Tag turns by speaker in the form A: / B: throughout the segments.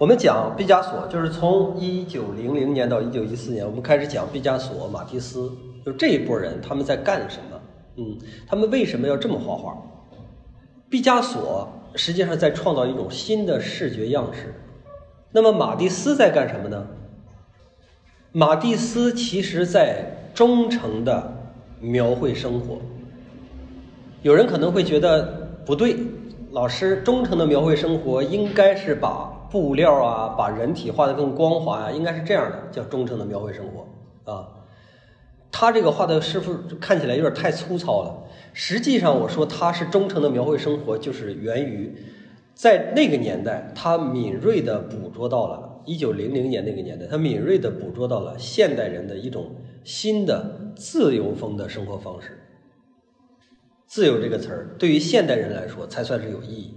A: 我们讲毕加索，就是从一九零零年到一九一四年，我们开始讲毕加索、马蒂斯，就这一波人他们在干什么？嗯，他们为什么要这么画画？毕加索实际上在创造一种新的视觉样式。那么马蒂斯在干什么呢？马蒂斯其实在忠诚的描绘生活。有人可能会觉得不对，老师忠诚的描绘生活应该是把布料啊，把人体画得更光滑呀，应该是这样的，叫忠诚的描绘生活啊。他这个画的是不是看起来有点太粗糙了。实际上，我说他是忠诚的描绘生活，就是源于在那个年代，他敏锐地捕捉到了一九零零年那个年代，他敏锐地捕捉到了现代人的一种新的自由风的生活方式。自由这个词儿，对于现代人来说才算是有意义，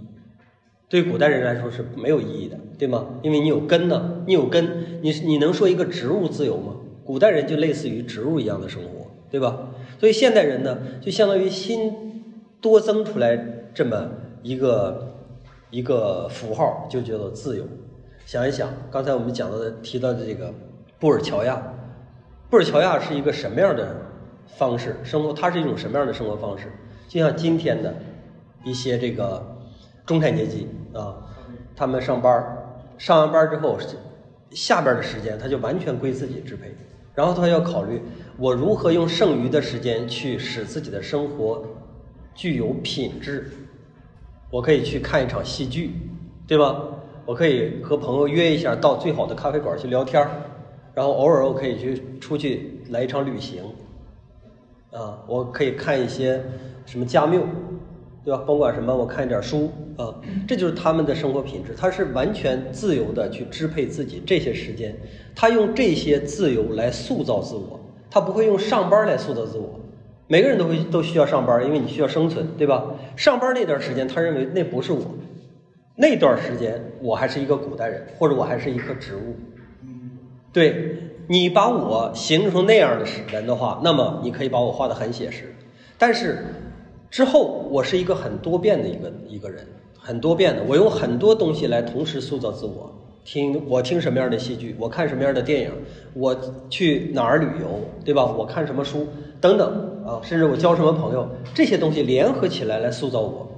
A: 对古代人来说是没有意义的，对吗？因为你有根呢，你有根，你你能说一个植物自由吗？古代人就类似于植物一样的生活，对吧？所以现代人呢，就相当于新多增出来这么一个一个符号，就叫做自由。想一想，刚才我们讲到的提到的这个布尔乔亚，布尔乔亚是一个什么样的方式生活？它是一种什么样的生活方式？就像今天的一些这个中产阶级啊，他们上班上完班之后，下边的时间他就完全归自己支配。然后他要考虑，我如何用剩余的时间去使自己的生活具有品质。我可以去看一场戏剧，对吧？我可以和朋友约一下到最好的咖啡馆去聊天，然后偶尔我可以去出去来一场旅行。啊，我可以看一些什么加缪，对吧？甭管什么，我看一点书啊，这就是他们的生活品质。他是完全自由的去支配自己这些时间。他用这些自由来塑造自我，他不会用上班来塑造自我。每个人都会都需要上班，因为你需要生存，对吧？上班那段时间，他认为那不是我，那段时间我还是一个古代人，或者我还是一棵植物。对你把我形容成那样的人的话，那么你可以把我画得很写实。但是之后，我是一个很多变的一个一个人，很多变的，我用很多东西来同时塑造自我。听我听什么样的戏剧，我看什么样的电影，我去哪儿旅游，对吧？我看什么书等等啊，甚至我交什么朋友，这些东西联合起来来塑造我，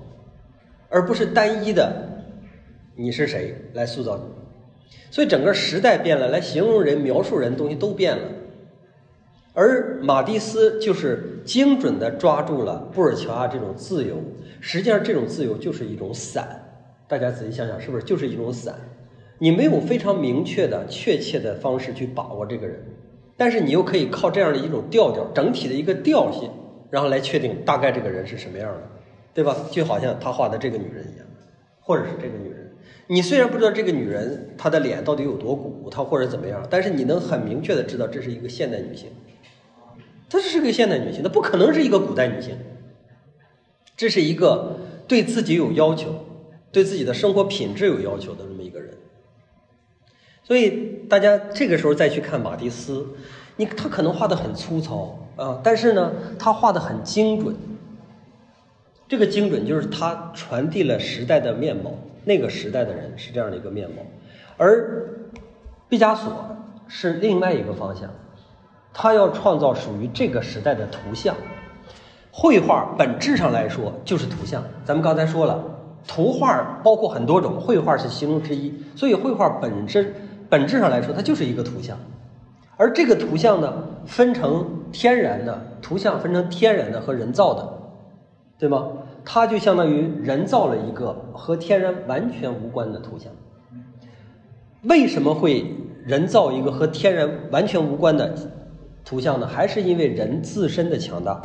A: 而不是单一的你是谁来塑造你。所以整个时代变了，来形容人、描述人东西都变了。而马蒂斯就是精准地抓住了布尔乔亚这种自由，实际上这种自由就是一种散。大家仔细想想，是不是就是一种散？你没有非常明确的、确切的方式去把握这个人，但是你又可以靠这样的一种调调、整体的一个调性，然后来确定大概这个人是什么样的，对吧？就好像他画的这个女人一样，或者是这个女人，你虽然不知道这个女人她的脸到底有多鼓，她或者怎么样，但是你能很明确的知道这是一个现代女性，她是个现代女性，她不可能是一个古代女性，这是一个对自己有要求、对自己的生活品质有要求的这么一个人。所以大家这个时候再去看马蒂斯，你他可能画的很粗糙啊，但是呢，他画的很精准。这个精准就是他传递了时代的面貌，那个时代的人是这样的一个面貌，而毕加索是另外一个方向，他要创造属于这个时代的图像。绘画本质上来说就是图像，咱们刚才说了，图画包括很多种，绘画是其中之一，所以绘画本身。本质上来说，它就是一个图像，而这个图像呢，分成天然的图像，分成天然的和人造的，对吗？它就相当于人造了一个和天然完全无关的图像。为什么会人造一个和天然完全无关的图像呢？还是因为人自身的强大，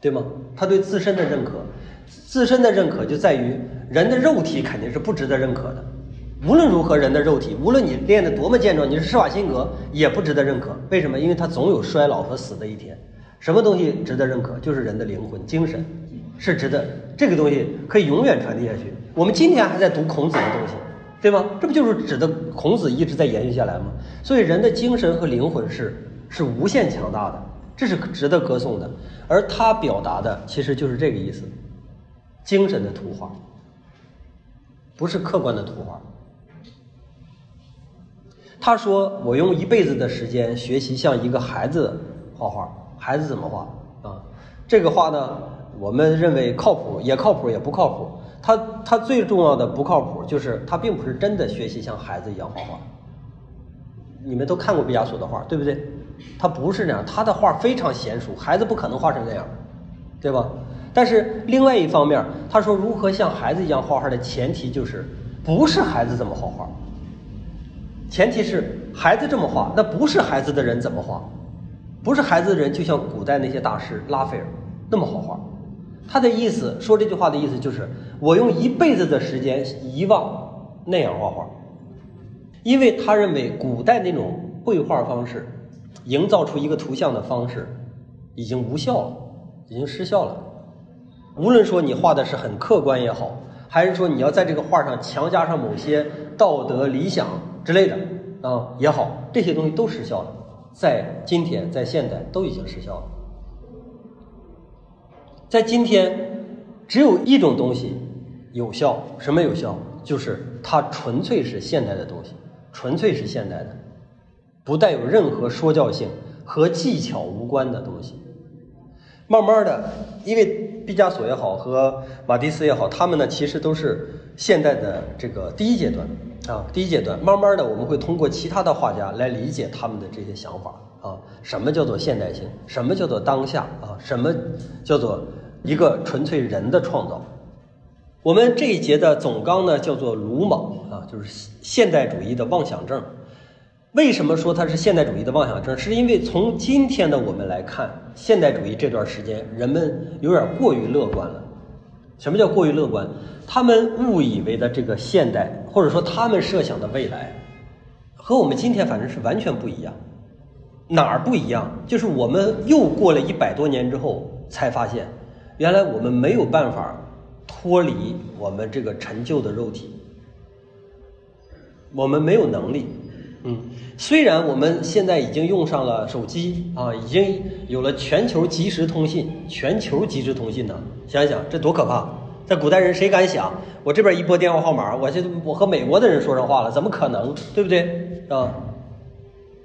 A: 对吗？他对自身的认可，自身的认可就在于人的肉体肯定是不值得认可的。无论如何，人的肉体，无论你练得多么健壮，你是施瓦辛格也不值得认可。为什么？因为他总有衰老和死的一天。什么东西值得认可？就是人的灵魂、精神，是值得。这个东西可以永远传递下去。我们今天还在读孔子的东西，对吗？这不就是指的孔子一直在延续下来吗？所以，人的精神和灵魂是是无限强大的，这是值得歌颂的。而他表达的其实就是这个意思：精神的图画，不是客观的图画。他说：“我用一辈子的时间学习像一个孩子画画，孩子怎么画啊？这个画呢，我们认为靠谱，也靠谱，也不靠谱。他他最重要的不靠谱就是他并不是真的学习像孩子一样画画。你们都看过毕加索的画，对不对？他不是那样，他的画非常娴熟，孩子不可能画成那样，对吧？但是另外一方面，他说如何像孩子一样画画的前提就是不是孩子怎么画画。”前提是孩子这么画，那不是孩子的人怎么画？不是孩子的人，就像古代那些大师拉斐尔那么好画。他的意思说这句话的意思就是，我用一辈子的时间遗忘那样画画，因为他认为古代那种绘画方式，营造出一个图像的方式，已经无效了，已经失效了。无论说你画的是很客观也好，还是说你要在这个画上强加上某些道德理想。之类的啊也好，这些东西都失效了，在今天，在现代都已经失效了。在今天，只有一种东西有效，什么有效？就是它纯粹是现代的东西，纯粹是现代的，不带有任何说教性和技巧无关的东西。慢慢的，因为毕加索也好和马蒂斯也好，他们呢其实都是现代的这个第一阶段。啊，第一阶段，慢慢的我们会通过其他的画家来理解他们的这些想法啊，什么叫做现代性，什么叫做当下啊，什么叫做一个纯粹人的创造。我们这一节的总纲呢叫做鲁莽啊，就是现代主义的妄想症。为什么说它是现代主义的妄想症？是因为从今天的我们来看，现代主义这段时间人们有点过于乐观了。什么叫过于乐观？他们误以为的这个现代，或者说他们设想的未来，和我们今天反正是完全不一样。哪儿不一样？就是我们又过了一百多年之后，才发现，原来我们没有办法脱离我们这个陈旧的肉体，我们没有能力。嗯，虽然我们现在已经用上了手机啊，已经有了全球即时通信，全球即时通信呢，想一想这多可怕！在古代人谁敢想，我这边一拨电话号码，我这我和美国的人说上话了，怎么可能？对不对啊？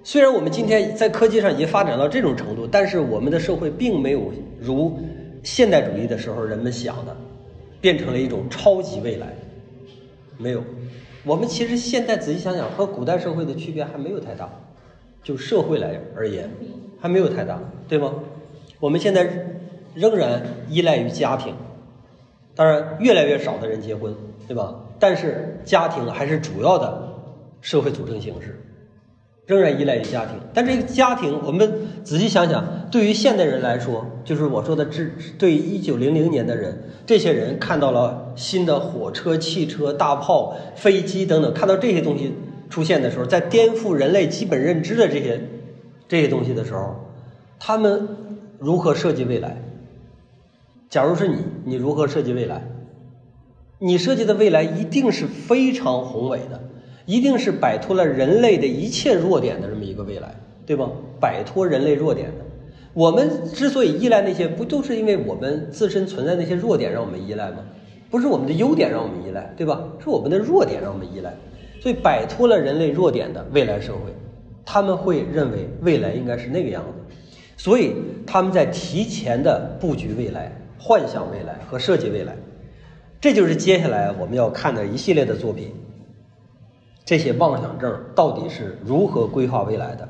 A: 虽然我们今天在科技上已经发展到这种程度，但是我们的社会并没有如现代主义的时候人们想的，变成了一种超级未来。没有，我们其实现在仔细想想，和古代社会的区别还没有太大，就社会来而言，还没有太大，对吗？我们现在仍然依赖于家庭。当然，越来越少的人结婚，对吧？但是家庭还是主要的社会组成形式，仍然依赖于家庭。但这个家庭，我们仔细想想，对于现代人来说，就是我说的，这对一九零零年的人，这些人看到了新的火车、汽车、大炮、飞机等等，看到这些东西出现的时候，在颠覆人类基本认知的这些这些东西的时候，他们如何设计未来？假如是你，你如何设计未来？你设计的未来一定是非常宏伟的，一定是摆脱了人类的一切弱点的这么一个未来，对吧？摆脱人类弱点的。我们之所以依赖那些，不都是因为我们自身存在那些弱点让我们依赖吗？不是我们的优点让我们依赖，对吧？是我们的弱点让我们依赖。所以摆脱了人类弱点的未来社会，他们会认为未来应该是那个样子，所以他们在提前的布局未来。幻想未来和设计未来，这就是接下来我们要看的一系列的作品。这些妄想症到底是如何规划未来的？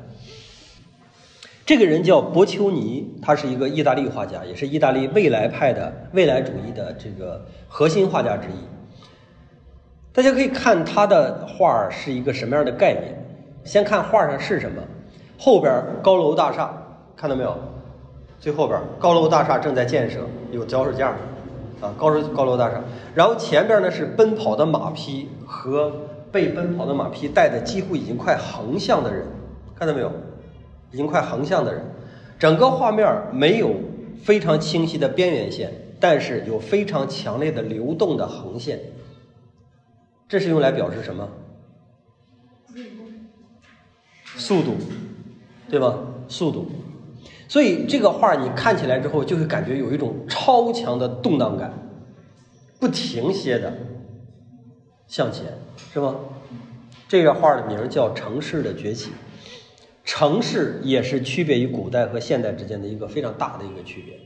A: 这个人叫博丘尼，他是一个意大利画家，也是意大利未来派的未来主义的这个核心画家之一。大家可以看他的画是一个什么样的概念。先看画上是什么，后边高楼大厦，看到没有？最后边高楼大厦正在建设，有脚手架，啊，高楼高楼大厦。然后前边呢是奔跑的马匹和被奔跑的马匹带的几乎已经快横向的人，看到没有？已经快横向的人。整个画面没有非常清晰的边缘线，但是有非常强烈的流动的横线。这是用来表示什么？速度，对吧？速度。所以这个画你看起来之后，就会感觉有一种超强的动荡感，不停歇的向前，是吗？这个画的名叫《城市的崛起》。城市也是区别于古代和现代之间的一个非常大的一个区别。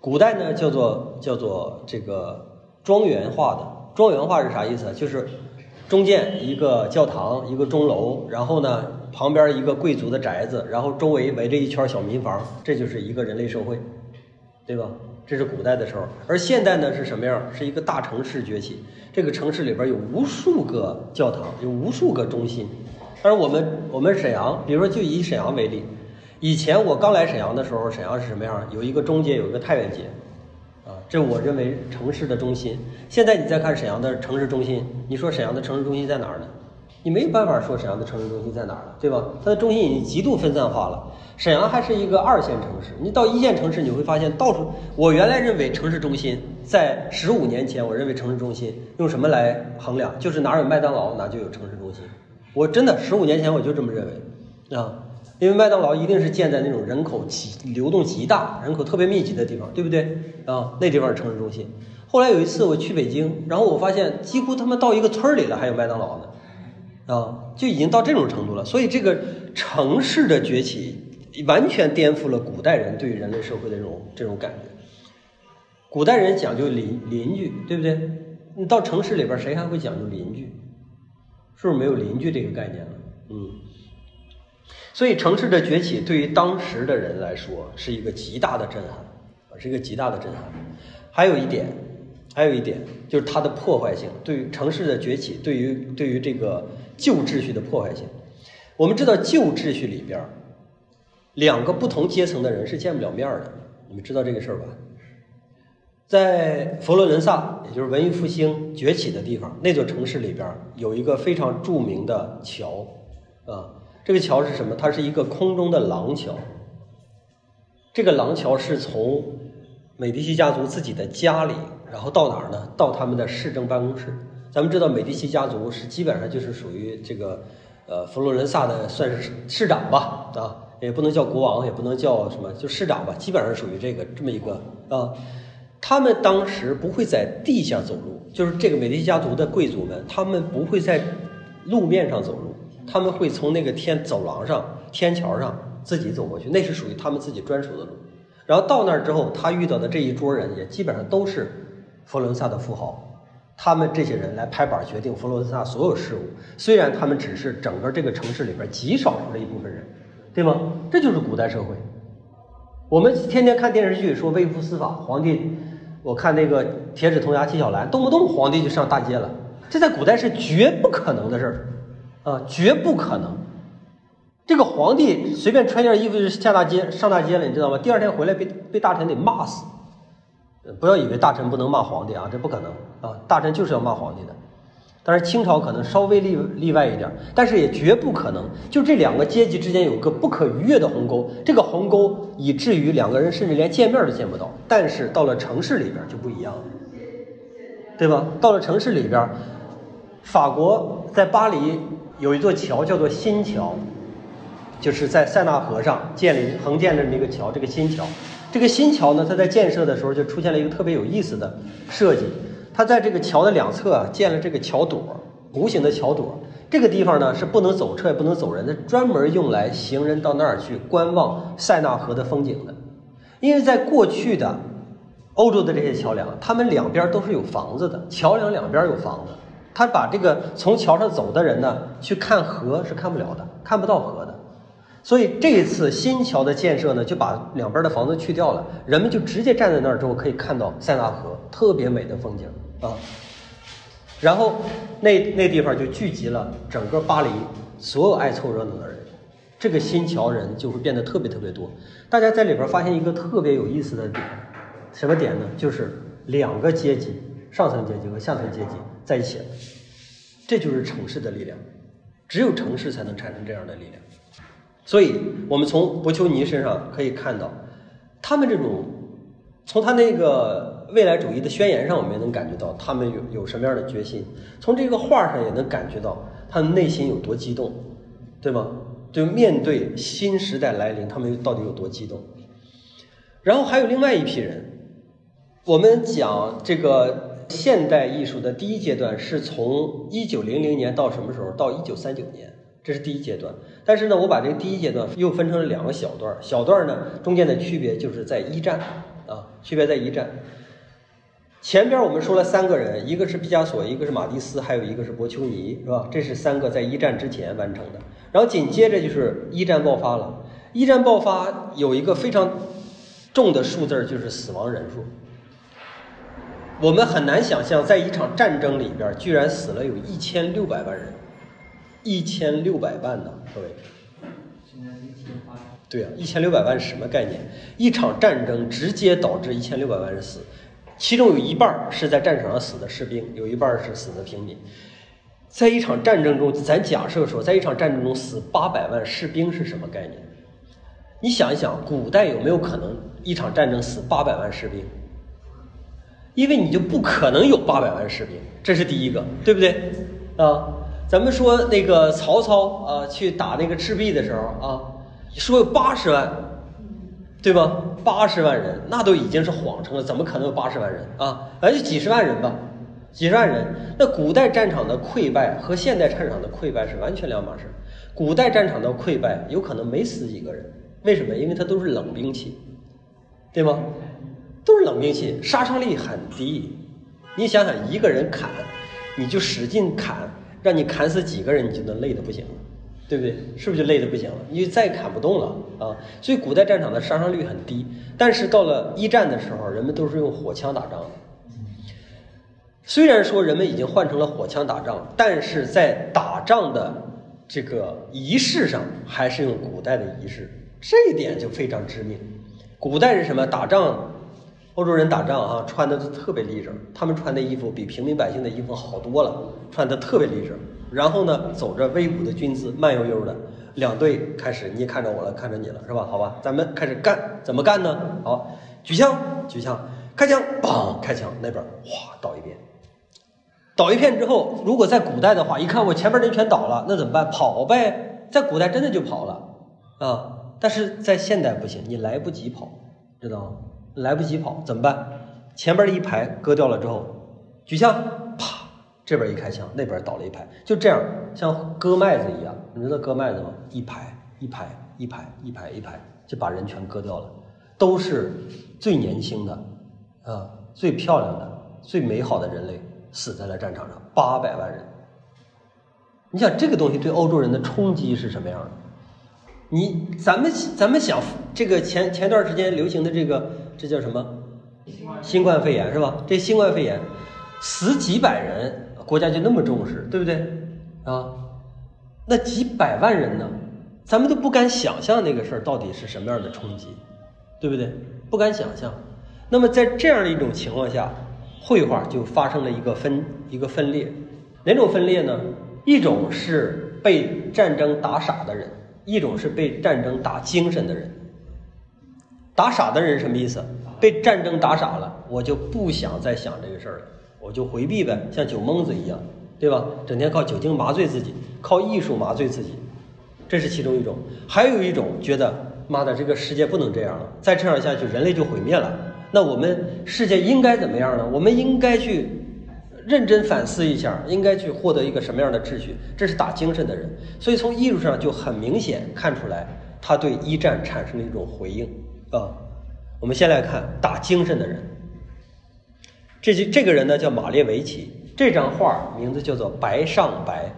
A: 古代呢，叫做叫做这个庄园化的。庄园化是啥意思？就是中间一个教堂，一个钟楼，然后呢旁边一个贵族的宅子，然后周围围着一圈小民房，这就是一个人类社会，对吧？这是古代的时候。而现代呢是什么样？是一个大城市崛起，这个城市里边有无数个教堂，有无数个中心。但是我们我们沈阳，比如说就以沈阳为例，以前我刚来沈阳的时候，沈阳是什么样？有一个中街，有一个太原街，啊，这我认为城市的中心。现在你再看沈阳的城市中心，你说沈阳的城市中心在哪儿呢？你没有办法说沈阳的城市中心在哪儿了，对吧？它的中心已经极度分散化了。沈阳还是一个二线城市，你到一线城市，你会发现到处。我原来认为城市中心，在十五年前，我认为城市中心用什么来衡量？就是哪有麦当劳，哪就有城市中心。我真的十五年前我就这么认为，啊，因为麦当劳一定是建在那种人口极流动极大、人口特别密集的地方，对不对？啊，那地方是城市中心。后来有一次我去北京，然后我发现几乎他们到一个村里了还有麦当劳呢，啊，就已经到这种程度了。所以这个城市的崛起完全颠覆了古代人对于人类社会的这种这种感觉。古代人讲究邻邻居，对不对？你到城市里边，谁还会讲究邻居？是不是没有邻居这个概念了？嗯，所以城市的崛起对于当时的人来说是一个极大的震撼，啊，是一个极大的震撼。还有一点，还有一点就是它的破坏性，对于城市的崛起，对于对于这个旧秩序的破坏性。我们知道旧秩序里边，两个不同阶层的人是见不了面的，你们知道这个事儿吧？在佛罗伦萨，也就是文艺复兴崛起的地方，那座城市里边有一个非常著名的桥，啊，这个桥是什么？它是一个空中的廊桥。这个廊桥是从美第奇家族自己的家里，然后到哪儿呢？到他们的市政办公室。咱们知道美第奇家族是基本上就是属于这个，呃，佛罗伦萨的算是市长吧，啊，也不能叫国王，也不能叫什么，就市长吧，基本上属于这个这么一个啊。他们当时不会在地下走路，就是这个美第奇家族的贵族们，他们不会在路面上走路，他们会从那个天走廊上、天桥上自己走过去，那是属于他们自己专属的路。然后到那儿之后，他遇到的这一桌人也基本上都是佛罗伦萨的富豪，他们这些人来拍板决定佛罗伦萨所有事务。虽然他们只是整个这个城市里边极少数的一部分人，对吗？这就是古代社会。我们天天看电视剧说微服私访，皇帝。我看那个铁齿铜牙纪晓岚，动不动皇帝就上大街了，这在古代是绝不可能的事儿，啊，绝不可能。这个皇帝随便穿件衣服就下大街上大街了，你知道吗？第二天回来被被大臣得骂死。不要以为大臣不能骂皇帝啊，这不可能啊，大臣就是要骂皇帝的。但是清朝可能稍微例例外一点，但是也绝不可能。就这两个阶级之间有个不可逾越的鸿沟，这个鸿沟以至于两个人甚至连见面都见不到。但是到了城市里边就不一样了，对吧？到了城市里边，法国在巴黎有一座桥叫做新桥，就是在塞纳河上建立横建的这么一个桥。这个新桥，这个新桥呢，它在建设的时候就出现了一个特别有意思的设计。它在这个桥的两侧啊，建了这个桥垛，弧形的桥垛。这个地方呢是不能走车也不能走人的，专门用来行人到那儿去观望塞纳河的风景的。因为在过去的欧洲的这些桥梁，他们两边都是有房子的，桥梁两边有房子，他把这个从桥上走的人呢去看河是看不了的，看不到河。所以这一次新桥的建设呢，就把两边的房子去掉了，人们就直接站在那儿之后可以看到塞纳河特别美的风景。啊，然后那那地方就聚集了整个巴黎所有爱凑热闹的人，这个新桥人就会变得特别特别多。大家在里边发现一个特别有意思的点，什么点呢？就是两个阶级，上层阶级和下层阶级在一起了。这就是城市的力量，只有城市才能产生这样的力量。所以我们从博丘尼身上可以看到，他们这种从他那个。未来主义的宣言上，我们也能感觉到他们有有什么样的决心。从这个画上也能感觉到他们内心有多激动，对吗？就面对新时代来临，他们到底有多激动？然后还有另外一批人，我们讲这个现代艺术的第一阶段是从一九零零年到什么时候？到一九三九年，这是第一阶段。但是呢，我把这个第一阶段又分成了两个小段儿，小段儿呢中间的区别就是在一战啊，区别在一战。前边我们说了三个人，一个是毕加索，一个是马蒂斯，还有一个是博丘尼，是吧？这是三个在一战之前完成的。然后紧接着就是一战爆发了，一战爆发有一个非常重的数字，就是死亡人数。我们很难想象，在一场战争里边，居然死了有一千六百万人，一千六百万呢，各位。对啊，一千六百万是什么概念？一场战争直接导致一千六百万人死，其中有一半是在战场上死的士兵，有一半是死的平民。在一场战争中，咱假设说，在一场战争中死八百万士兵是什么概念？你想一想，古代有没有可能一场战争死八百万士兵？因为你就不可能有八百万士兵，这是第一个，对不对？啊，咱们说那个曹操啊，去打那个赤壁的时候啊，说有八十万，对吧？八十万人，那都已经是谎称了，怎么可能有八十万人啊？而就几十万人吧，几十万人。那古代战场的溃败和现代战场的溃败是完全两码事。古代战场的溃败有可能没死几个人，为什么？因为它都是冷兵器，对吗？都是冷兵器，杀伤力很低。你想想，一个人砍，你就使劲砍，让你砍死几个人，你就能累得不行了，对不对？是不是就累得不行了？你就再砍不动了啊！所以古代战场的杀伤率很低。但是到了一战的时候，人们都是用火枪打仗。虽然说人们已经换成了火枪打仗，但是在打仗的这个仪式上，还是用古代的仪式，这一点就非常致命。古代是什么？打仗。欧洲人打仗啊，穿的都特别立正，他们穿的衣服比平民百姓的衣服好多了，穿的特别立正。然后呢，走着威武的军姿，慢悠悠的，两队开始，你也看着我了，看着你了，是吧？好吧，咱们开始干，怎么干呢？好，举枪，举枪，开枪，梆，开枪，那边哗倒一遍，倒一片之后，如果在古代的话，一看我前面人全倒了，那怎么办？跑呗，在古代真的就跑了啊，但是在现代不行，你来不及跑，知道吗？来不及跑怎么办？前边一排割掉了之后，举枪，啪，这边一开枪，那边倒了一排，就这样像割麦子一样，你知道割麦子吗？一排一排一排一排一排，就把人全割掉了，都是最年轻的，啊，最漂亮的、最美好的人类死在了战场上，八百万人。你想这个东西对欧洲人的冲击是什么样的？你咱们咱们想这个前前段时间流行的这个。这叫什么？新冠肺炎是吧？这新冠肺炎死几百人，国家就那么重视，对不对？啊，那几百万人呢？咱们都不敢想象那个事儿到底是什么样的冲击，对不对？不敢想象。那么在这样的一种情况下，绘画就发生了一个分一个分裂。哪种分裂呢？一种是被战争打傻的人，一种是被战争打精神的人。打傻的人什么意思？被战争打傻了，我就不想再想这个事儿了，我就回避呗，像酒蒙子一样，对吧？整天靠酒精麻醉自己，靠艺术麻醉自己，这是其中一种。还有一种觉得，妈的，这个世界不能这样了，再这样下去，人类就毁灭了。那我们世界应该怎么样呢？我们应该去认真反思一下，应该去获得一个什么样的秩序？这是打精神的人，所以从艺术上就很明显看出来，他对一战产生了一种回应。啊，我们先来看打精神的人。这这这个人呢叫马列维奇，这张画名字叫做“白上白”，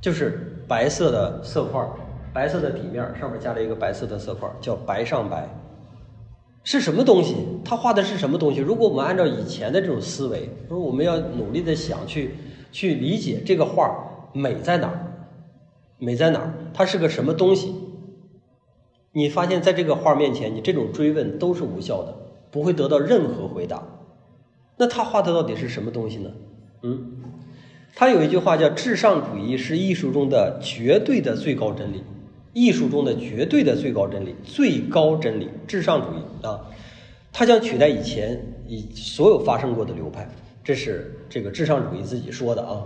A: 就是白色的色块，白色的底面上面加了一个白色的色块，叫“白上白”。是什么东西？他画的是什么东西？如果我们按照以前的这种思维，说我们要努力的想去去理解这个画美在哪儿，美在哪儿？它是个什么东西？你发现在这个画面前，你这种追问都是无效的，不会得到任何回答。那他画的到底是什么东西呢？嗯，他有一句话叫“至上主义是艺术中的绝对的最高真理”，艺术中的绝对的最高真理，最高真理，至上主义啊，他将取代以前以所有发生过的流派，这是这个至上主义自己说的啊。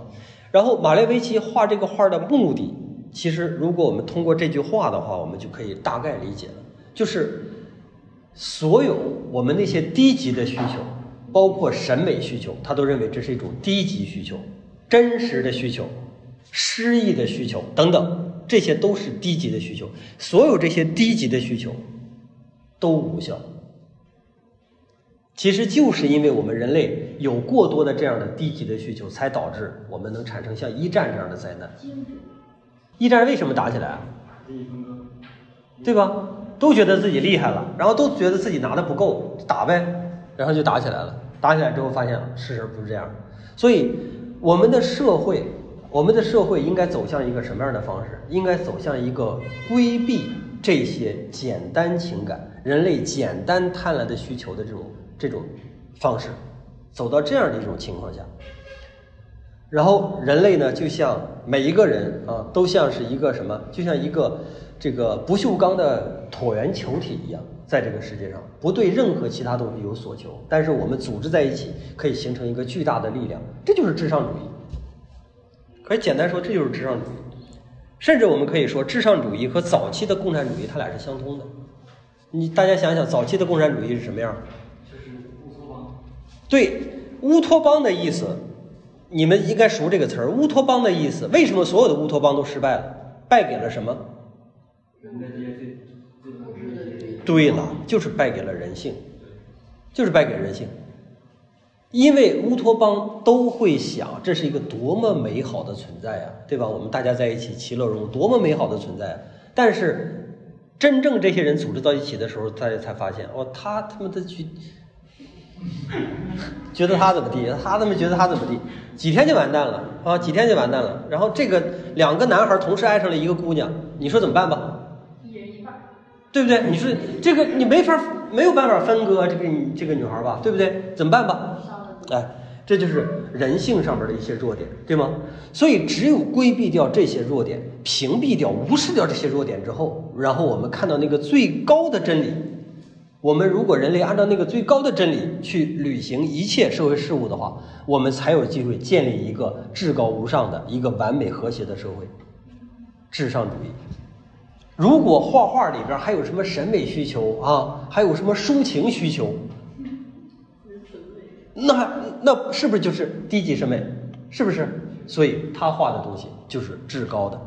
A: 然后马列维奇画这个画的目的。其实，如果我们通过这句话的话，我们就可以大概理解了，就是所有我们那些低级的需求，包括审美需求，他都认为这是一种低级需求，真实的需求、诗意的需求等等，这些都是低级的需求。所有这些低级的需求都无效。其实就是因为我们人类有过多的这样的低级的需求，才导致我们能产生像一战这样的灾难。一战为什么打起来啊？对吧？都觉得自己厉害了，然后都觉得自己拿的不够，打呗，然后就打起来了。打起来之后发现事实不是这样，所以我们的社会，我们的社会应该走向一个什么样的方式？应该走向一个规避这些简单情感、人类简单贪婪的需求的这种。这种方式，走到这样的一种情况下，然后人类呢，就像每一个人啊，都像是一个什么，就像一个这个不锈钢的椭圆球体一样，在这个世界上不对任何其他东西有所求，但是我们组织在一起，可以形成一个巨大的力量，这就是至上主义。可以简单说，这就是至上主义。甚至我们可以说，至上主义和早期的共产主义，它俩是相通的。你大家想想，早期的共产主义是什么样？就是乌托邦对，乌托邦的意思，你们应该熟这个词儿。乌托邦的意思，为什么所有的乌托邦都失败了？败给了什么？对了，就是败给了人性，就是败给人性。因为乌托邦都会想，这是一个多么美好的存在啊，对吧？我们大家在一起其乐融融，多么美好的存在。但是，真正这些人组织到一起的时候，大家才发现，哦，他他妈的去。觉得他怎么地，他怎么觉得他怎么地，几天就完蛋了啊！几天就完蛋了。然后这个两个男孩同时爱上了一个姑娘，你说怎么办吧？
B: 一人一半，
A: 对不对？你说这个你没法没有办法分割这个这个女孩吧？对不对？怎么办吧？哎，这就是人性上面的一些弱点，对吗？所以只有规避掉这些弱点，屏蔽掉、无视掉这些弱点之后，然后我们看到那个最高的真理。我们如果人类按照那个最高的真理去履行一切社会事务的话，我们才有机会建立一个至高无上的一个完美和谐的社会。至上主义。如果画画里边还有什么审美需求啊，还有什么抒情需求，那那是不是就是低级审美？是不是？所以他画的东西就是至高的。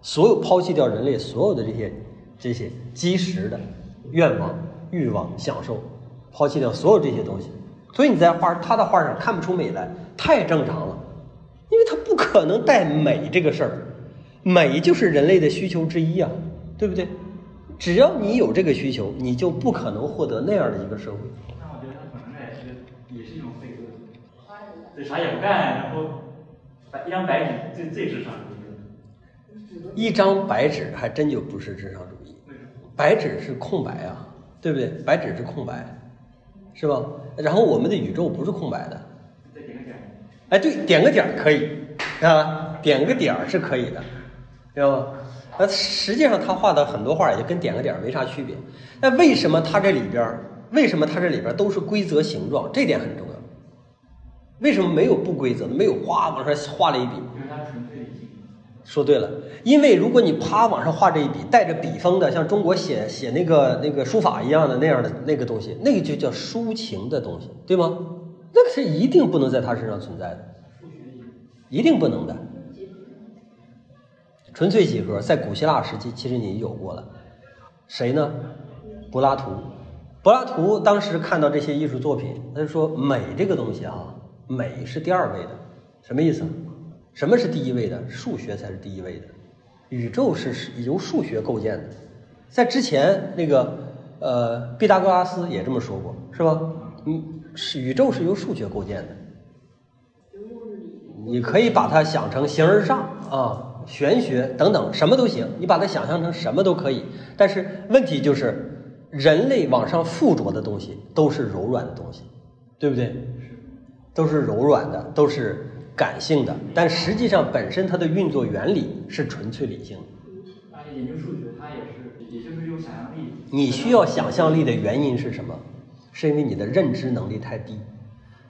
A: 所有抛弃掉人类所有的这些这些基石的愿望。欲望、享受，抛弃掉所有这些东西，所以你在画他的画上看不出美来，太正常了，因为他不可能带美这个事儿，美就是人类的需求之一啊，对不对？只要你有这个需求，你就不可能获得那样的一个社会。
C: 那我觉得他可能也是也是一种废物，对啥也不干，然后白一张白纸最最至上主义。
A: 一张白纸还真就不是至上主义，白纸是空白啊。对不对？白纸是空白，是吧？然后我们的宇宙不是空白的。
C: 再点个点。
A: 哎，对，点个点儿可以，啊，点个点儿是可以的，知道吗？那实际上他画的很多画也跟点个点儿没啥区别。那为什么他这里边儿，为什么他这里边儿都是规则形状？这点很重要。为什么没有不规则的？没有哗往上画了一笔？说对了，因为如果你啪往上画这一笔，带着笔锋的，像中国写写那个那个书法一样的那样的那个东西，那个就叫抒情的东西，对吗？那个是一定不能在他身上存在的，一定不能的。纯粹几何在古希腊时期其实你有过了，谁呢？柏拉图。柏拉图当时看到这些艺术作品，他就说美这个东西啊，美是第二位的，什么意思？什么是第一位的？数学才是第一位的。宇宙是由数学构建的，在之前那个呃，毕达哥拉斯也这么说过，是吧？嗯，是宇宙是由数学构建的。你可以把它想成形而上啊，玄学等等，什么都行。你把它想象成什么都可以。但是问题就是，人类往上附着的东西都是柔软的东西，对不对？都是柔软的，都是。感性的，但实际上本身它的运作原理是纯粹理性的。
C: 而且研究数学，它也是，也就是用想象力。
A: 你需要想象力的原因是什么？是因为你的认知能力太低。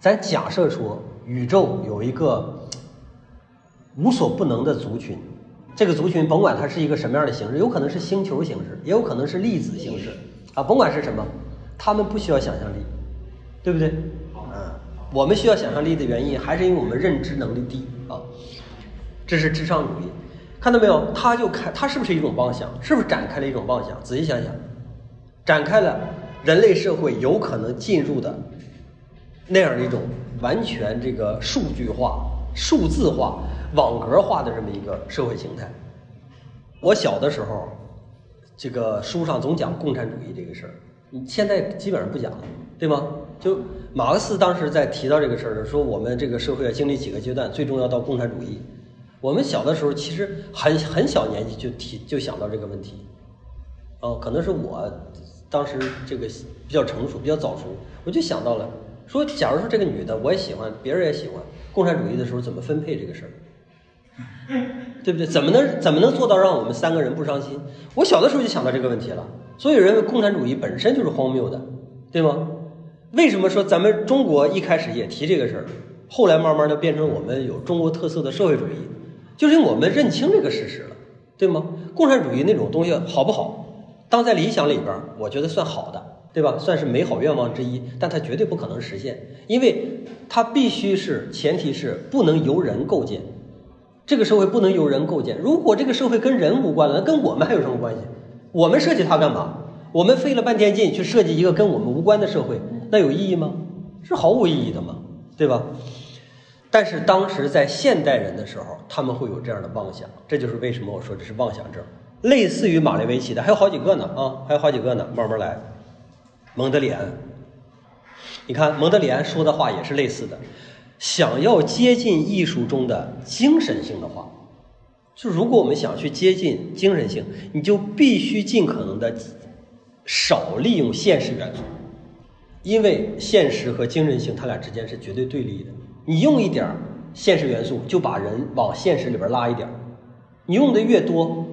A: 咱假设说，宇宙有一个无所不能的族群，这个族群甭管它是一个什么样的形式，有可能是星球形式，也有可能是粒子形式啊，甭管是什么，他们不需要想象力，对不对？我们需要想象力的原因，还是因为我们认知能力低啊。这是智商主义，看到没有？他就开，他是不是一种妄想？是不是展开了一种妄想？仔细想想，展开了人类社会有可能进入的那样一种完全这个数据化、数字化、网格化的这么一个社会形态。我小的时候，这个书上总讲共产主义这个事儿，你现在基本上不讲了，对吗？就马克思当时在提到这个事儿的时候，说我们这个社会要经历几个阶段，最终要到共产主义。我们小的时候其实很很小年纪就提就想到这个问题，哦，可能是我当时这个比较成熟，比较早熟，我就想到了说，假如说这个女的我也喜欢，别人也喜欢，共产主义的时候怎么分配这个事儿？对不对？怎么能怎么能做到让我们三个人不伤心？我小的时候就想到这个问题了，所以认为共产主义本身就是荒谬的，对吗？为什么说咱们中国一开始也提这个事儿，后来慢慢的变成我们有中国特色的社会主义，就是因为我们认清这个事实了，对吗？共产主义那种东西好不好？当在理想里边，我觉得算好的，对吧？算是美好愿望之一，但它绝对不可能实现，因为它必须是前提是不能由人构建。这个社会不能由人构建。如果这个社会跟人无关了，那跟我们还有什么关系？我们设计它干嘛？我们费了半天劲去设计一个跟我们无关的社会，那有意义吗？是毫无意义的嘛，对吧？但是当时在现代人的时候，他们会有这样的妄想，这就是为什么我说这是妄想症，类似于马列维奇的还有好几个呢啊，还有好几个呢，慢慢来。蒙德里安，你看蒙德里安说的话也是类似的。想要接近艺术中的精神性的话，就如果我们想去接近精神性，你就必须尽可能的少利用现实元素，因为现实和精神性它俩之间是绝对对立的。你用一点现实元素，就把人往现实里边拉一点你用的越多，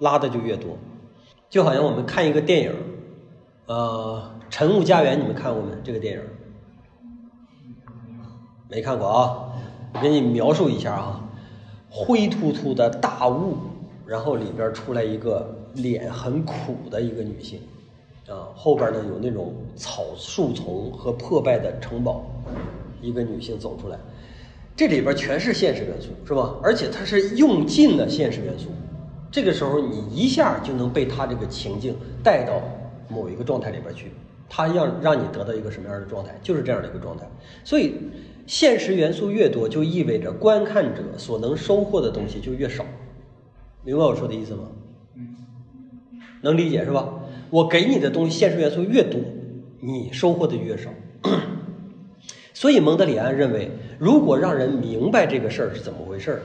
A: 拉的就越多。就好像我们看一个电影，呃，《晨雾家园》，你们看过没？这个电影？没看过啊，我给你描述一下啊，灰秃秃的大雾，然后里边出来一个脸很苦的一个女性，啊，后边呢有那种草树丛和破败的城堡，一个女性走出来，这里边全是现实元素，是吧？而且它是用尽了现实元素，这个时候你一下就能被他这个情境带到某一个状态里边去，他要让你得到一个什么样的状态，就是这样的一个状态，所以。现实元素越多，就意味着观看者所能收获的东西就越少，明白我说的意思吗？
C: 嗯，
A: 能理解是吧？我给你的东西现实元素越多，你收获的越少。所以蒙德里安认为，如果让人明白这个事儿是怎么回事儿，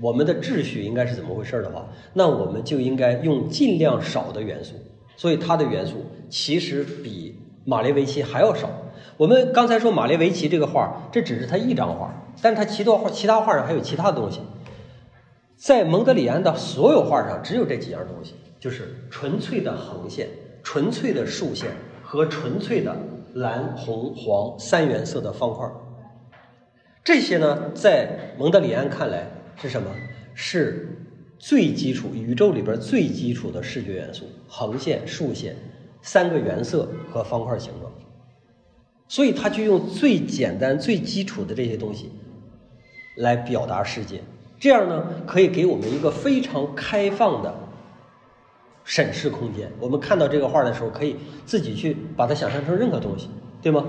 A: 我们的秩序应该是怎么回事儿的话，那我们就应该用尽量少的元素。所以他的元素其实比马列维奇还要少。我们刚才说马列维奇这个画，这只是他一张画，但是他其他画其他画上还有其他的东西。在蒙德里安的所有画上，只有这几样东西，就是纯粹的横线、纯粹的竖线和纯粹的蓝、红、黄三原色的方块。这些呢，在蒙德里安看来是什么？是最基础宇宙里边最基础的视觉元素：横线、竖线、三个原色和方块形状。所以他就用最简单、最基础的这些东西来表达世界，这样呢，可以给我们一个非常开放的审视空间。我们看到这个画的时候，可以自己去把它想象成任何东西，对吗？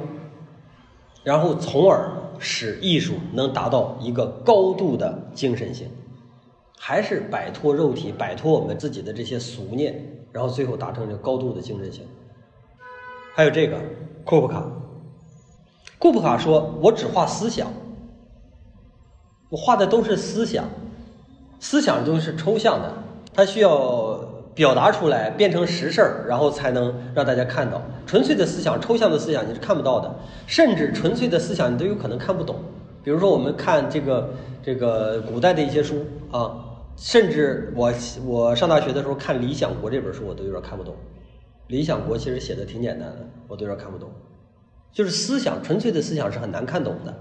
A: 然后从而使艺术能达到一个高度的精神性，还是摆脱肉体、摆脱我们自己的这些俗念，然后最后达成这高度的精神性。还有这个库布卡。库布卡说：“我只画思想，我画的都是思想，思想都是抽象的，它需要表达出来，变成实事儿，然后才能让大家看到。纯粹的思想、抽象的思想你是看不到的，甚至纯粹的思想你都有可能看不懂。比如说，我们看这个这个古代的一些书啊，甚至我我上大学的时候看《理想国》这本书，我都有点看不懂。《理想国》其实写的挺简单的，我都有点看不懂。”就是思想，纯粹的思想是很难看懂的。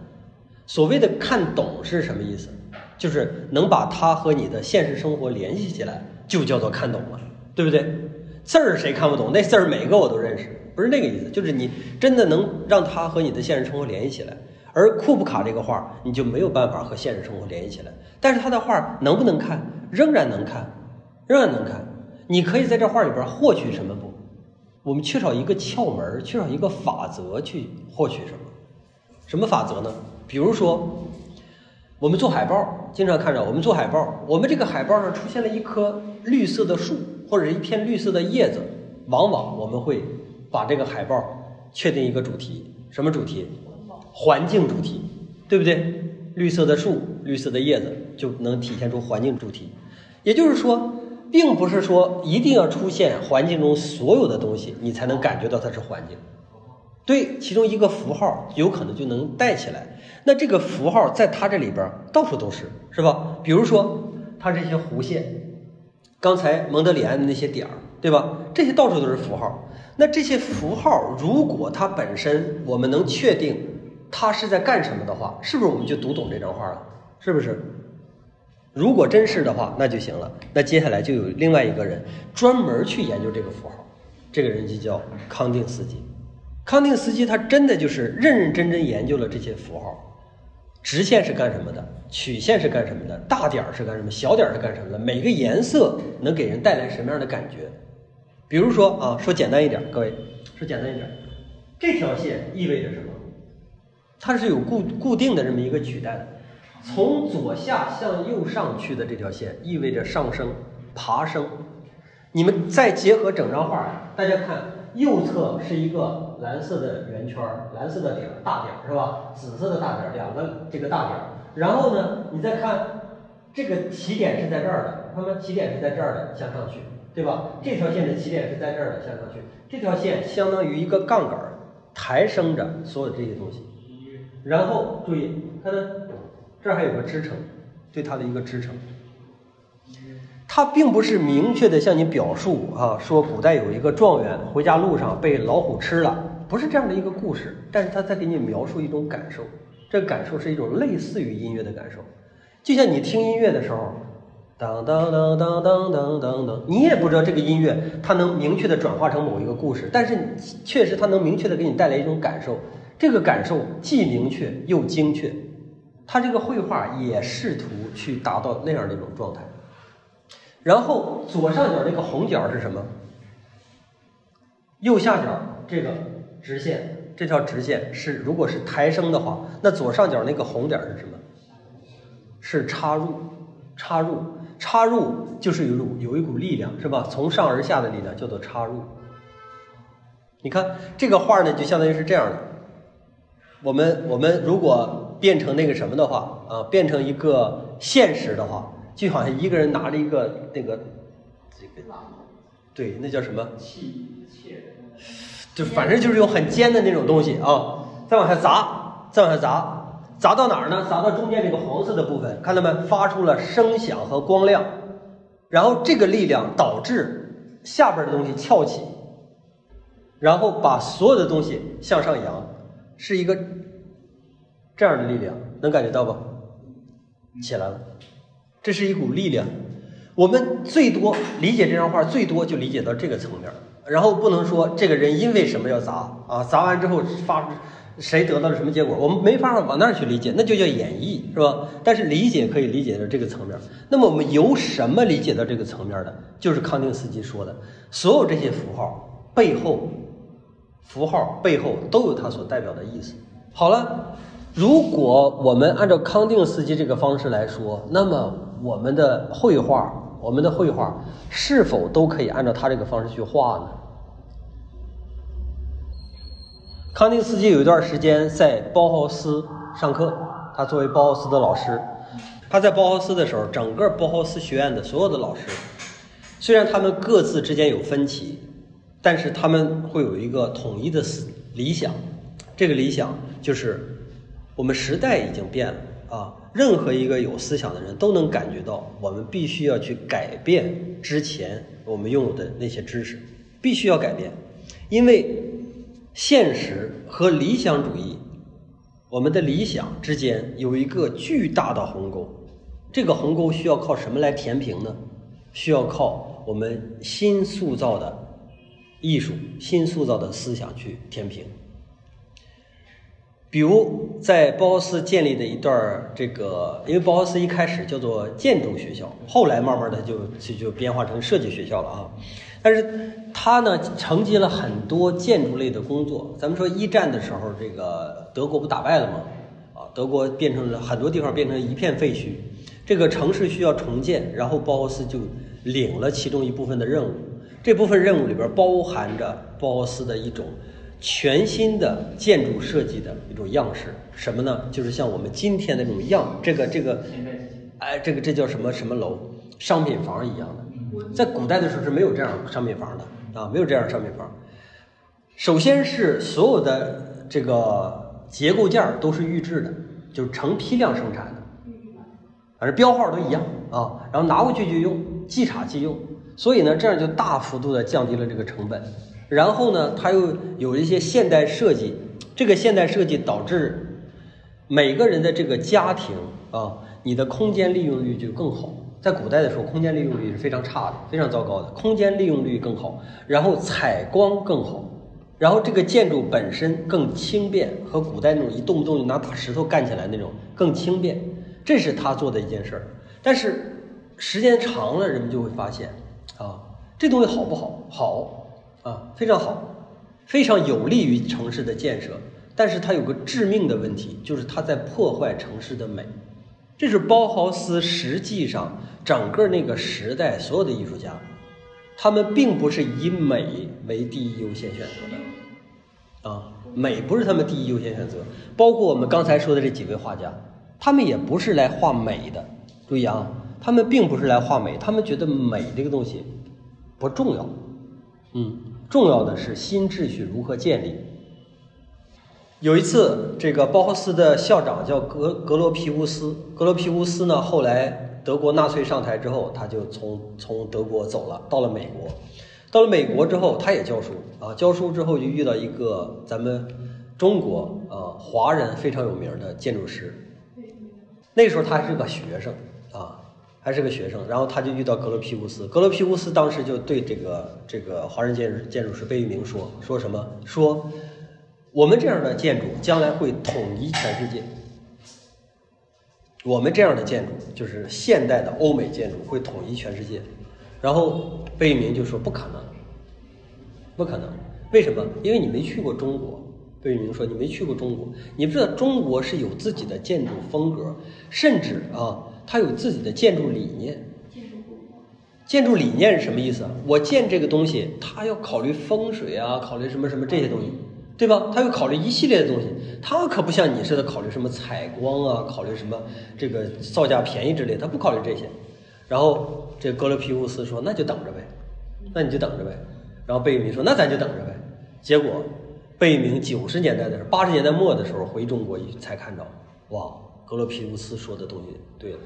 A: 所谓的看懂是什么意思？就是能把它和你的现实生活联系起来，就叫做看懂了，对不对？字儿谁看不懂？那字儿每个我都认识，不是那个意思。就是你真的能让它和你的现实生活联系起来，而库布卡这个画，你就没有办法和现实生活联系起来。但是他的画能不能看？仍然能看，仍然能看。你可以在这画里边获取什么不？我们缺少一个窍门，缺少一个法则去获取什么？什么法则呢？比如说，我们做海报，经常看着我们做海报，我们这个海报上出现了一棵绿色的树，或者一片绿色的叶子，往往我们会把这个海报确定一个主题，什么主题？环境主题，对不对？绿色的树，绿色的叶子，就能体现出环境主题。也就是说。并不是说一定要出现环境中所有的东西，你才能感觉到它是环境。对，其中一个符号有可能就能带起来。那这个符号在它这里边到处都是，是吧？比如说它这些弧线，刚才蒙德里安的那些点儿，对吧？这些到处都是符号。那这些符号，如果它本身我们能确定它是在干什么的话，是不是我们就读懂这张画了？是不是？如果真是的话，那就行了。那接下来就有另外一个人专门去研究这个符号，这个人就叫康定斯基。康定斯基他真的就是认认真真研究了这些符号，直线是干什么的，曲线是干什么的，大点儿是干什么，小点儿是干什么的，每个颜色能给人带来什么样的感觉？比如说啊，说简单一点，各位说简单一点，这条线意味着什么？它是有固固定的这么一个曲带的。从左下向右上去的这条线意味着上升、爬升。你们再结合整张画，大家看，右侧是一个蓝色的圆圈，蓝色的点儿，大点儿是吧？紫色的大点儿，两个这个大点儿。然后呢，你再看，这个起点是在这儿的，它们起点是在这儿的，向上去，对吧？这条线的起点是在这儿的，向上去。这条线相当于一个杠杆，抬升着所有这些东西。然后注意，看到。这儿还有个支撑，对它的一个支撑。他并不是明确的向你表述啊，说古代有一个状元回家路上被老虎吃了，不是这样的一个故事。但是他在给你描述一种感受，这感受是一种类似于音乐的感受，就像你听音乐的时候，当当当当当当当当，你也不知道这个音乐它能明确的转化成某一个故事，但是确实它能明确的给你带来一种感受，这个感受既明确又精确。他这个绘画也试图去达到那样的一种状态，然后左上角这个红角是什么？右下角这个直线，这条直线是如果是抬升的话，那左上角那个红点是什么？是插入，插入，插入就是有有一股力量，是吧？从上而下的力量叫做插入。你看这个画呢，就相当于是这样的。我们我们如果。变成那个什么的话啊，变成一个现实的话，就好像一个人拿着一个那个这个，对，那叫什么？
C: 器械。
A: 就反正就是用很尖的那种东西啊，再往下砸，再往下砸，砸到哪儿呢？砸到中间这个黄色的部分，看到没？发出了声响和光亮，然后这个力量导致下边的东西翘起，然后把所有的东西向上扬，是一个。这样的力量能感觉到不？起来了，这是一股力量。我们最多理解这张画，最多就理解到这个层面，然后不能说这个人因为什么要砸啊？砸完之后发谁得到了什么结果？我们没法往那儿去理解，那就叫演绎，是吧？但是理解可以理解到这个层面。那么我们由什么理解到这个层面的？就是康定斯基说的，所有这些符号背后，符号背后都有它所代表的意思。好了。如果我们按照康定斯基这个方式来说，那么我们的绘画，我们的绘画是否都可以按照他这个方式去画呢？康定斯基有一段时间在包豪斯上课，他作为包豪斯的老师，他在包豪斯的时候，整个包豪斯学院的所有的老师，虽然他们各自之间有分歧，但是他们会有一个统一的思理想，这个理想就是。我们时代已经变了啊！任何一个有思想的人都能感觉到，我们必须要去改变之前我们拥有的那些知识，必须要改变，因为现实和理想主义，我们的理想之间有一个巨大的鸿沟，这个鸿沟需要靠什么来填平呢？需要靠我们新塑造的艺术、新塑造的思想去填平。比如在包豪斯建立的一段儿这个，因为包豪斯一开始叫做建筑学校，后来慢慢的就就就变化成设计学校了啊。但是他呢承接了很多建筑类的工作。咱们说一战的时候，这个德国不打败了吗？啊，德国变成了很多地方变成一片废墟，这个城市需要重建，然后包豪斯就领了其中一部分的任务。这部分任务里边包含着包豪斯的一种全新的建筑设计的一种样式，什么呢？就是像我们今天的这种样，这个这个，哎，这个这叫什么什么楼？商品房一样的。在古代的时候是没有这样商品房的啊，没有这样商品房。首先是所有的这个结构件都是预制的，就是成批量生产的，反正标号都一样啊，然后拿回去就用，即插即用。所以呢，这样就大幅度的降低了这个成本。然后呢，它又有一些现代设计，这个现代设计导致每个人的这个家庭啊，你的空间利用率就更好。在古代的时候，空间利用率是非常差的，非常糟糕的，空间利用率更好，然后采光更好，然后这个建筑本身更轻便，和古代那种一动不动就拿大石头干起来那种更轻便，这是他做的一件事儿。但是时间长了，人们就会发现，啊，这东西好不好？好啊，非常好，非常有利于城市的建设。但是它有个致命的问题，就是它在破坏城市的美。这是包豪斯实际上整个那个时代所有的艺术家，他们并不是以美为第一优先选择的，啊，美不是他们第一优先选择。包括我们刚才说的这几位画家，他们也不是来画美的。注意啊，他们并不是来画美，他们觉得美这个东西不重要，嗯，重要的是新秩序如何建立。有一次，这个包豪斯的校长叫格格罗皮乌斯。格罗皮乌斯呢，后来德国纳粹上台之后，他就从从德国走了，到了美国。到了美国之后，他也教书啊，教书之后就遇到一个咱们中国啊华人非常有名的建筑师。那时候他还是个学生啊，还是个学生。然后他就遇到格罗皮乌斯，格罗皮乌斯当时就对这个这个华人建筑建筑师贝聿铭说说什么说。我们这样的建筑将来会统一全世界。我们这样的建筑就是现代的欧美建筑会统一全世界。然后贝聿铭就说不可能，不可能。为什么？因为你没去过中国。贝聿铭说你没去过中国，你不知道中国是有自己的建筑风格，甚至啊，它有自己的建筑理念。建筑理念是什么意思啊？我建这个东西，它要考虑风水啊，考虑什么什么这些东西。对吧？他要考虑一系列的东西，他可不像你似的考虑什么采光啊，考虑什么这个造价便宜之类，他不考虑这些。然后这格罗皮乌斯说：“那就等着呗，那你就等着呗。”然后贝聿铭说：“那咱就等着呗。”结果贝聿铭九十年代的时候，八十年代末的时候回中国才看着，哇，格罗皮乌斯说的东西对了，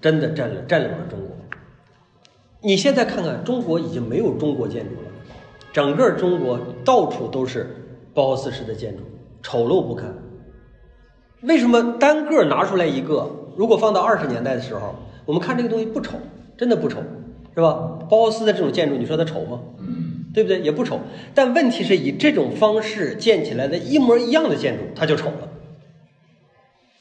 A: 真的占领占领了中国。你现在看看，中国已经没有中国建筑了。整个中国到处都是包豪斯式的建筑，丑陋不堪。为什么单个拿出来一个？如果放到二十年代的时候，我们看这个东西不丑，真的不丑，是吧？包豪斯的这种建筑，你说它丑吗？对不对？也不丑。但问题是以这种方式建起来的一模一样的建筑，它就丑了。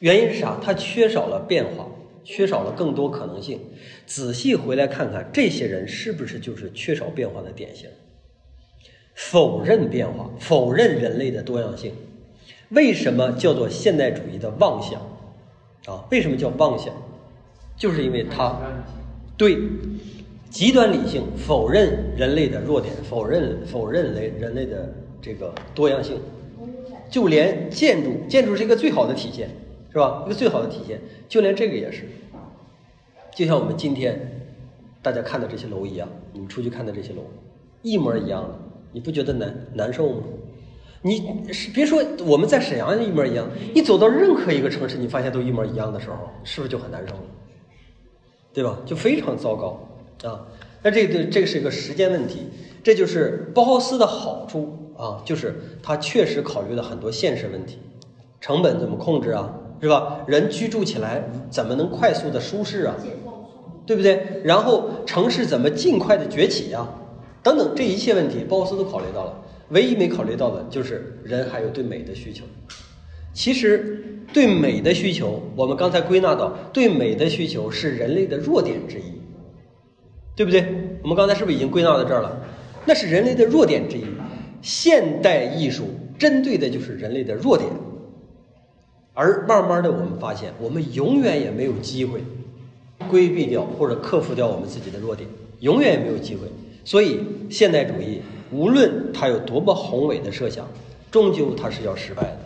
A: 原因是啥？它缺少了变化，缺少了更多可能性。仔细回来看看，这些人是不是就是缺少变化的典型？否认变化，否认人类的多样性。为什么叫做现代主义的妄想？啊，为什么叫妄想？就是因为它对极端理性，否认人类的弱点，否认否认人人类的这个多样性。就连建筑，建筑是一个最好的体现，是吧？一个最好的体现。就连这个也是，就像我们今天大家看的这些楼一样，你们出去看的这些楼，一模一样的。你不觉得难难受吗？你是别说我们在沈阳一模一样，你走到任何一个城市，你发现都一模一样的时候，是不是就很难受了？对吧？就非常糟糕啊！那这个这个是一个时间问题，这就是包豪斯的好处啊，就是他确实考虑了很多现实问题，成本怎么控制啊？是吧？人居住起来怎么能快速的舒适啊？对不对？然后城市怎么尽快的崛起呀？等等，这一切问题，包豪斯都考虑到了。唯一没考虑到的就是人还有对美的需求，其实对美的需求，我们刚才归纳到，对美的需求是人类的弱点之一，对不对？我们刚才是不是已经归纳到这儿了？那是人类的弱点之一。现代艺术针对的就是人类的弱点，而慢慢的我们发现，我们永远也没有机会规避掉或者克服掉我们自己的弱点，永远也没有机会。所以，现代主义无论它有多么宏伟的设想，终究它是要失败的。